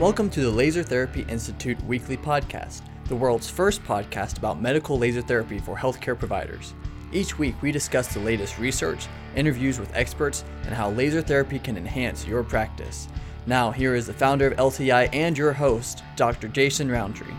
Welcome to the Laser Therapy Institute weekly podcast, the world's first podcast about medical laser therapy for healthcare providers. Each week, we discuss the latest research, interviews with experts, and how laser therapy can enhance your practice. Now, here is the founder of LTI and your host, Dr. Jason Roundtree.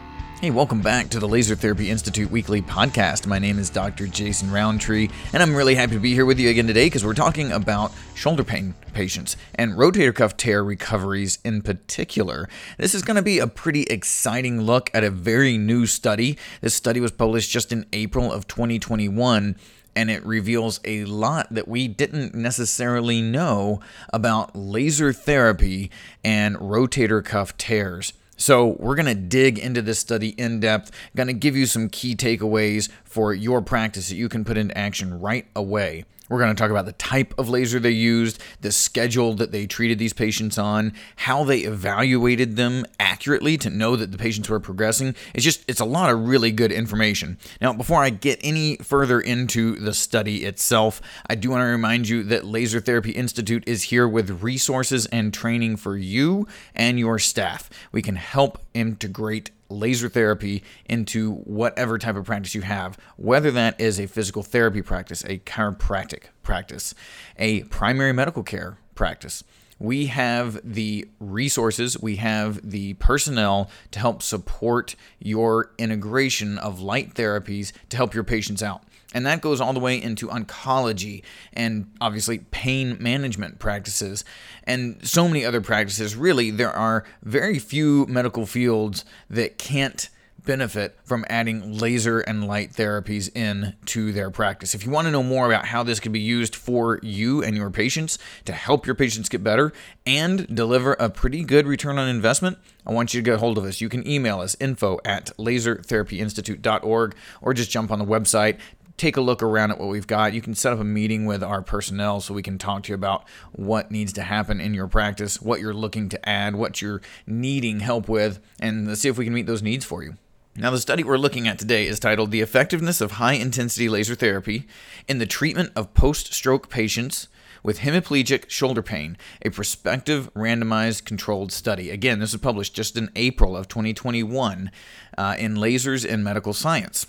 Hey, welcome back to the Laser Therapy Institute weekly podcast. My name is Dr. Jason Roundtree, and I'm really happy to be here with you again today because we're talking about shoulder pain patients and rotator cuff tear recoveries in particular. This is going to be a pretty exciting look at a very new study. This study was published just in April of 2021 and it reveals a lot that we didn't necessarily know about laser therapy and rotator cuff tears. So, we're going to dig into this study in depth, going to give you some key takeaways for your practice that you can put into action right away. We're going to talk about the type of laser they used, the schedule that they treated these patients on, how they evaluated them accurately to know that the patients were progressing. It's just, it's a lot of really good information. Now, before I get any further into the study itself, I do want to remind you that Laser Therapy Institute is here with resources and training for you and your staff. We can help integrate laser therapy into whatever type of practice you have, whether that is a physical therapy practice, a chiropractic practice, a primary medical care practice. We have the resources, we have the personnel to help support your integration of light therapies to help your patients out. And that goes all the way into oncology and obviously pain management practices and so many other practices. Really, there are very few medical fields that can't benefit from adding laser and light therapies in to their practice. If you want to know more about how this can be used for you and your patients to help your patients get better and deliver a pretty good return on investment, I want you to get a hold of us. You can email us info at lasertherapyinstitute.org or just jump on the website take a look around at what we've got. You can set up a meeting with our personnel so we can talk to you about what needs to happen in your practice, what you're looking to add, what you're needing help with, and let's see if we can meet those needs for you. Now, the study we're looking at today is titled The Effectiveness of High Intensity Laser Therapy in the Treatment of Post Stroke Patients with Hemiplegic Shoulder Pain, a prospective randomized controlled study. Again, this was published just in April of 2021 uh, in Lasers in Medical Science.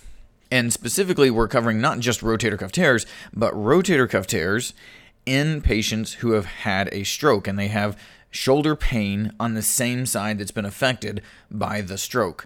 And specifically, we're covering not just rotator cuff tears, but rotator cuff tears in patients who have had a stroke and they have shoulder pain on the same side that's been affected by the stroke.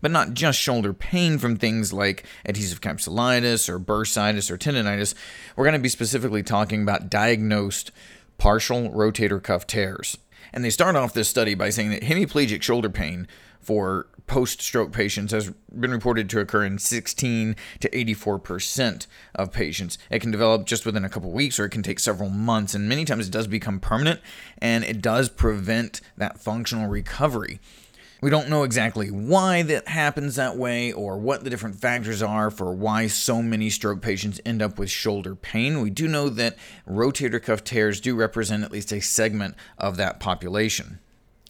But not just shoulder pain from things like adhesive capsulitis or bursitis or tendonitis. We're going to be specifically talking about diagnosed partial rotator cuff tears. And they start off this study by saying that hemiplegic shoulder pain for post stroke patients has been reported to occur in 16 to 84% of patients. It can develop just within a couple weeks or it can take several months, and many times it does become permanent and it does prevent that functional recovery. We don't know exactly why that happens that way or what the different factors are for why so many stroke patients end up with shoulder pain. We do know that rotator cuff tears do represent at least a segment of that population.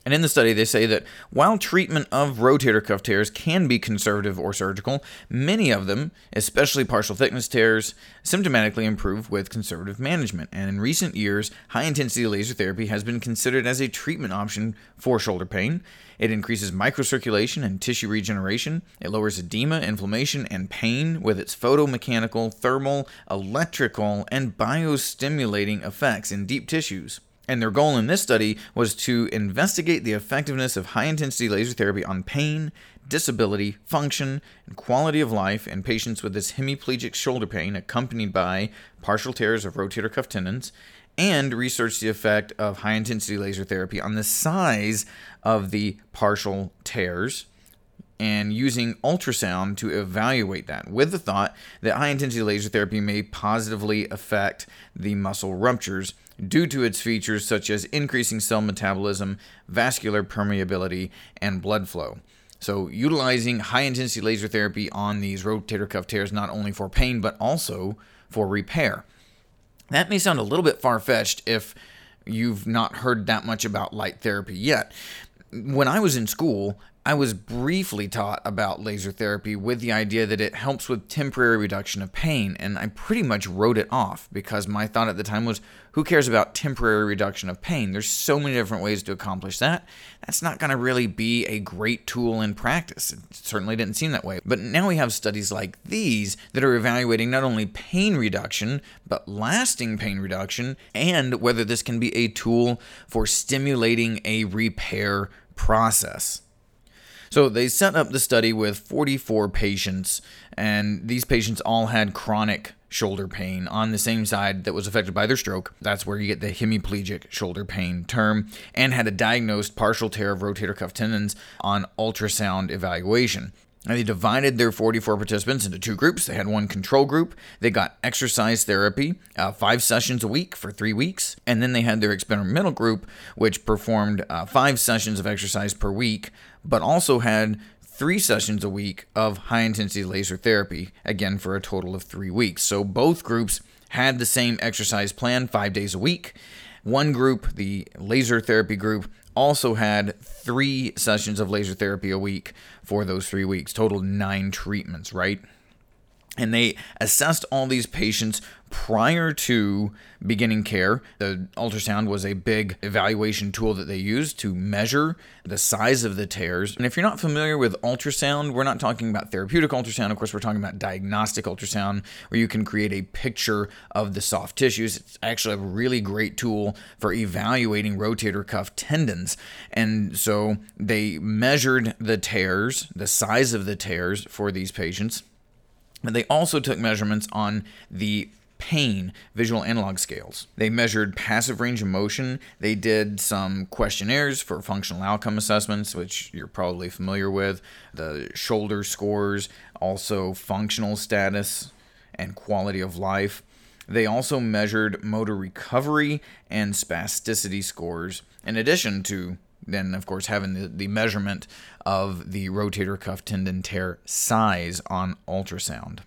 And in the study, they say that while treatment of rotator cuff tears can be conservative or surgical, many of them, especially partial thickness tears, symptomatically improve with conservative management. And in recent years, high intensity laser therapy has been considered as a treatment option for shoulder pain. It increases microcirculation and tissue regeneration. It lowers edema, inflammation, and pain with its photomechanical, thermal, electrical, and biostimulating effects in deep tissues. And their goal in this study was to investigate the effectiveness of high intensity laser therapy on pain, disability, function, and quality of life in patients with this hemiplegic shoulder pain accompanied by partial tears of rotator cuff tendons, and research the effect of high intensity laser therapy on the size of the partial tears and using ultrasound to evaluate that with the thought that high intensity laser therapy may positively affect the muscle ruptures due to its features such as increasing cell metabolism, vascular permeability, and blood flow. So, utilizing high intensity laser therapy on these rotator cuff tears not only for pain but also for repair. That may sound a little bit far fetched if you've not heard that much about light therapy yet. When I was in school, I was briefly taught about laser therapy with the idea that it helps with temporary reduction of pain, and I pretty much wrote it off because my thought at the time was who cares about temporary reduction of pain? There's so many different ways to accomplish that. That's not going to really be a great tool in practice. It certainly didn't seem that way. But now we have studies like these that are evaluating not only pain reduction, but lasting pain reduction, and whether this can be a tool for stimulating a repair process. So they set up the study with 44 patients, and these patients all had chronic shoulder pain on the same side that was affected by their stroke. That's where you get the hemiplegic shoulder pain term, and had a diagnosed partial tear of rotator cuff tendons on ultrasound evaluation. And they divided their 44 participants into two groups. They had one control group. They got exercise therapy, uh, five sessions a week for three weeks. And then they had their experimental group, which performed uh, five sessions of exercise per week, but also had three sessions a week of high intensity laser therapy, again for a total of three weeks. So both groups had the same exercise plan five days a week. One group, the laser therapy group, also had three sessions of laser therapy a week for those three weeks, total nine treatments, right? And they assessed all these patients prior to beginning care. The ultrasound was a big evaluation tool that they used to measure the size of the tears. And if you're not familiar with ultrasound, we're not talking about therapeutic ultrasound. Of course, we're talking about diagnostic ultrasound, where you can create a picture of the soft tissues. It's actually a really great tool for evaluating rotator cuff tendons. And so they measured the tears, the size of the tears for these patients. And they also took measurements on the pain visual analog scales. They measured passive range of motion. They did some questionnaires for functional outcome assessments, which you're probably familiar with, the shoulder scores, also functional status and quality of life. They also measured motor recovery and spasticity scores, in addition to then, of course, having the, the measurement of the rotator cuff tendon tear size on ultrasound.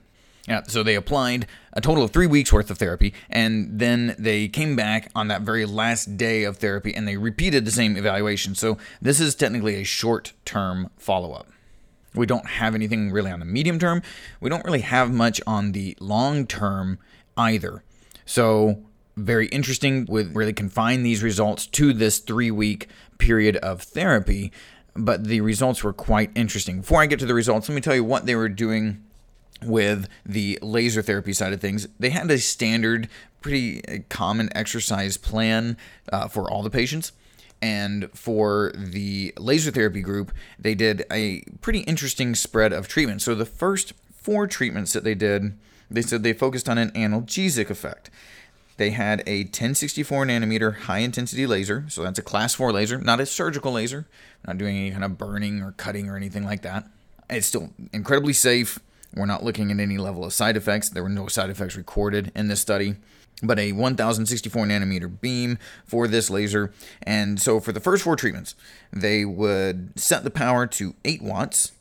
Yeah, so they applied a total of three weeks worth of therapy, and then they came back on that very last day of therapy and they repeated the same evaluation. So this is technically a short term follow up. We don't have anything really on the medium term. We don't really have much on the long term either. So, very interesting with really confine these results to this three week period of therapy. But the results were quite interesting. Before I get to the results, let me tell you what they were doing with the laser therapy side of things, they had a standard, pretty uh, common exercise plan uh, for all the patients. And for the laser therapy group, they did a pretty interesting spread of treatment. So the first four treatments that they did, they said they focused on an analgesic effect. They had a 1064 nanometer high intensity laser, so that's a class 4 laser, not a surgical laser, not doing any kind of burning or cutting or anything like that. It's still incredibly safe we're not looking at any level of side effects. There were no side effects recorded in this study but a 1064 nanometer beam for this laser. And so for the first four treatments, they would set the power to 8 watts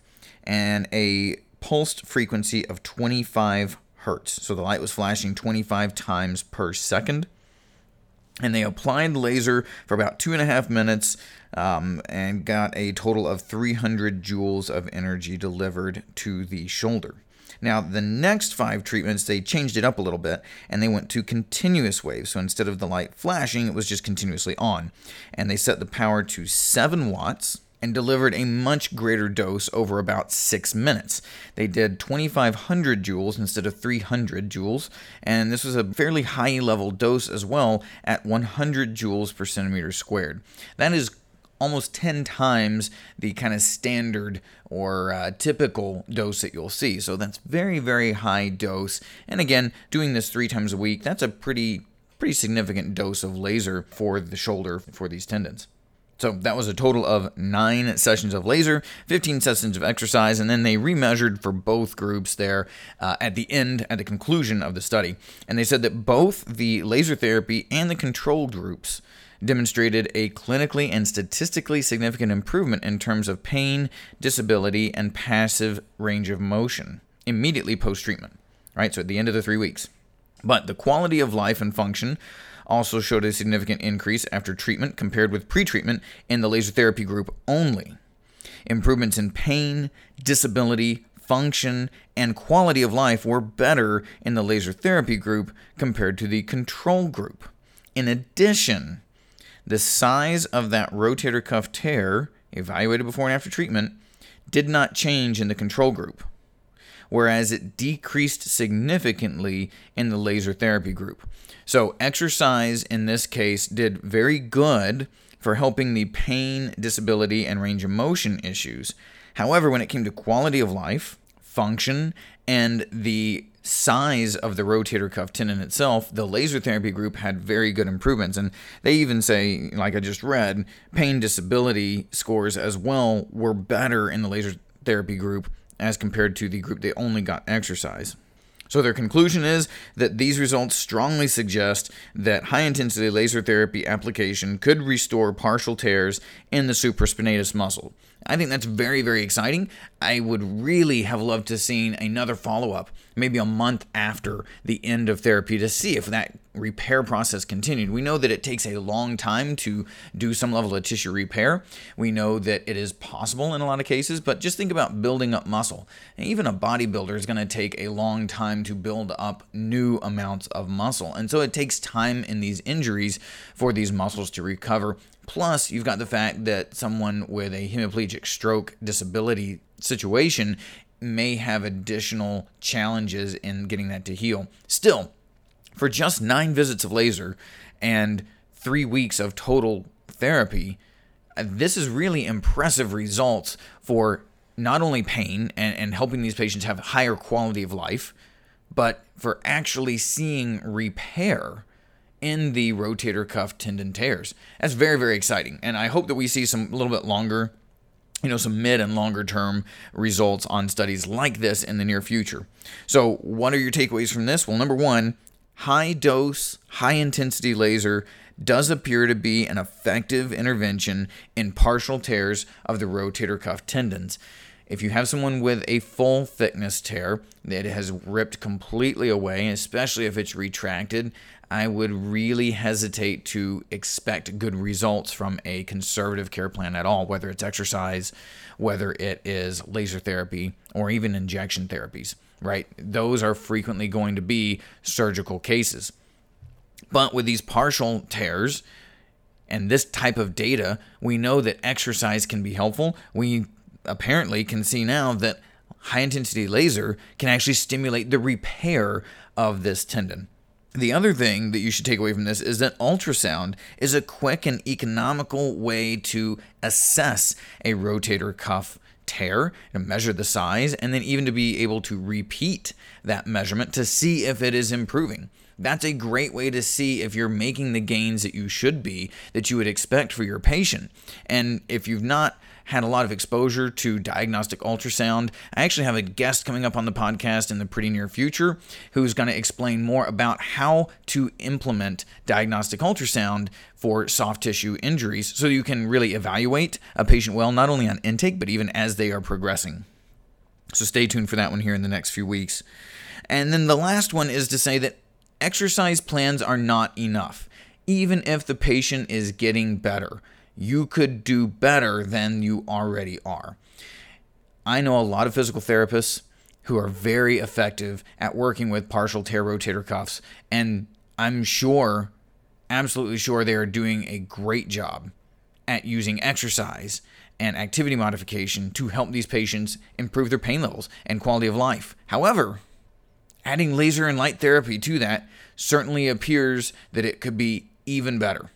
and a pulsed frequency of 25 hertz. So the light was flashing 25 times per second. And they applied the laser for about two and a half minutes um, and got a total of 300 joules of energy delivered to the shoulder. Now, the next five treatments, they changed it up a little bit and they went to continuous waves. So instead of the light flashing, it was just continuously on. And they set the power to 7 watts and delivered a much greater dose over about six minutes. They did 2,500 joules instead of 300 joules, and this was a fairly high level dose as well at 100 joules per centimeter squared. That is almost 10 times the kind of standard or uh, typical dose that you'll see. So that's very, very high dose. And again, doing this three times a week, that's a pretty, pretty significant dose of laser for the shoulder for these tendons. So that was a total of nine sessions of laser, 15 sessions of exercise, and then they remeasured for both groups there uh, at the end, at the conclusion of the study. And they said that both the laser therapy and the control groups demonstrated a clinically and statistically significant improvement in terms of pain, disability, and passive range of motion immediately post treatment, right? So at the end of the three weeks. But the quality of life and function also showed a significant increase after treatment compared with pretreatment in the laser therapy group only. Improvements in pain, disability, function, and quality of life were better in the laser therapy group compared to the control group. In addition, the size of that rotator cuff tear, evaluated before and after treatment, did not change in the control group, whereas it decreased significantly in the laser therapy group. So, exercise in this case did very good for helping the pain, disability, and range of motion issues. However, when it came to quality of life, function, and the size of the rotator cuff tendon itself, the laser therapy group had very good improvements. And they even say, like I just read, pain disability scores as well were better in the laser therapy group as compared to the group that only got exercise. So their conclusion is that these results strongly suggest that high intensity laser therapy application could restore partial tears in the supraspinatus muscle. I think that's very, very exciting. I would really have loved to seen another follow up, maybe a month after the end of therapy, to see if that repair process continued. We know that it takes a long time to do some level of tissue repair. We know that it is possible in a lot of cases, but just think about building up muscle. And even a bodybuilder is going to take a long time to build up new amounts of muscle. And so it takes time in these injuries for these muscles to recover Plus, you've got the fact that someone with a hemiplegic stroke disability situation may have additional challenges in getting that to heal. Still, for just nine visits of laser and three weeks of total therapy, this is really impressive results for not only pain and, and helping these patients have higher quality of life, but for actually seeing repair in the rotator cuff tendon tears. That's very, very exciting. And I hope that we see some a little bit longer, you know, some mid and longer term results on studies like this in the near future. So, what are your takeaways from this? Well, number one, high dose, high intensity laser does appear to be an effective intervention in partial tears of the rotator cuff tendons. If you have someone with a full thickness tear that has ripped completely away, especially if it's retracted, I would really hesitate to expect good results from a conservative care plan at all, whether it's exercise, whether it is laser therapy, or even injection therapies, right? Those are frequently going to be surgical cases. But with these partial tears and this type of data, we know that exercise can be helpful. We apparently can see now that high intensity laser can actually stimulate the repair of this tendon. The other thing that you should take away from this is that ultrasound is a quick and economical way to assess a rotator cuff tear and measure the size, and then even to be able to repeat that measurement to see if it is improving. That's a great way to see if you're making the gains that you should be, that you would expect for your patient. And if you've not had a lot of exposure to diagnostic ultrasound. I actually have a guest coming up on the podcast in the pretty near future who's going to explain more about how to implement diagnostic ultrasound for soft tissue injuries so you can really evaluate a patient well, not only on intake, but even as they are progressing. So stay tuned for that one here in the next few weeks. And then the last one is to say that exercise plans are not enough, even if the patient is getting better you could do better than you already are. I know a lot of physical therapists who are very effective at working with partial tear rotator cuffs, and I'm sure, absolutely sure, they are doing a great job at using exercise and activity modification to help these patients improve their pain levels and quality of life. However, adding laser and light therapy to that certainly appears that it could be even better.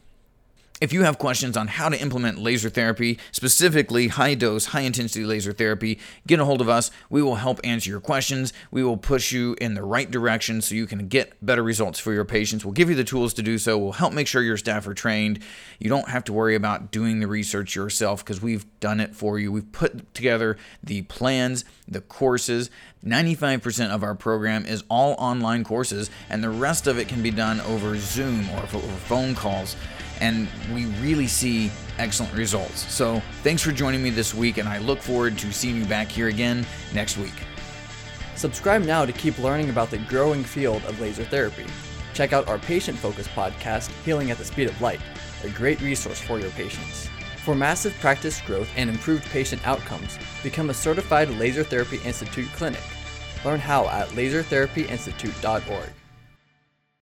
If you have questions on how to implement laser therapy, specifically high dose, high intensity laser therapy, get a hold of us. We will help answer your questions. We will push you in the right direction so you can get better results for your patients. We'll give you the tools to do so. We'll help make sure your staff are trained. You don't have to worry about doing the research yourself because we've done it for you. We've put together the plans, the courses. 95% of our program is all online courses, and the rest of it can be done over Zoom or over phone calls and we really see excellent results. So, thanks for joining me this week, and I look forward to seeing you back here again next week. Subscribe now to keep learning about the growing field of laser therapy. Check out our patient focused podcast, Healing at the Speed of Light, a great resource for your patients. For massive practice growth and improved patient outcomes, become a certified Laser Therapy Institute clinic. Learn how at lasertherapyinstitute.org.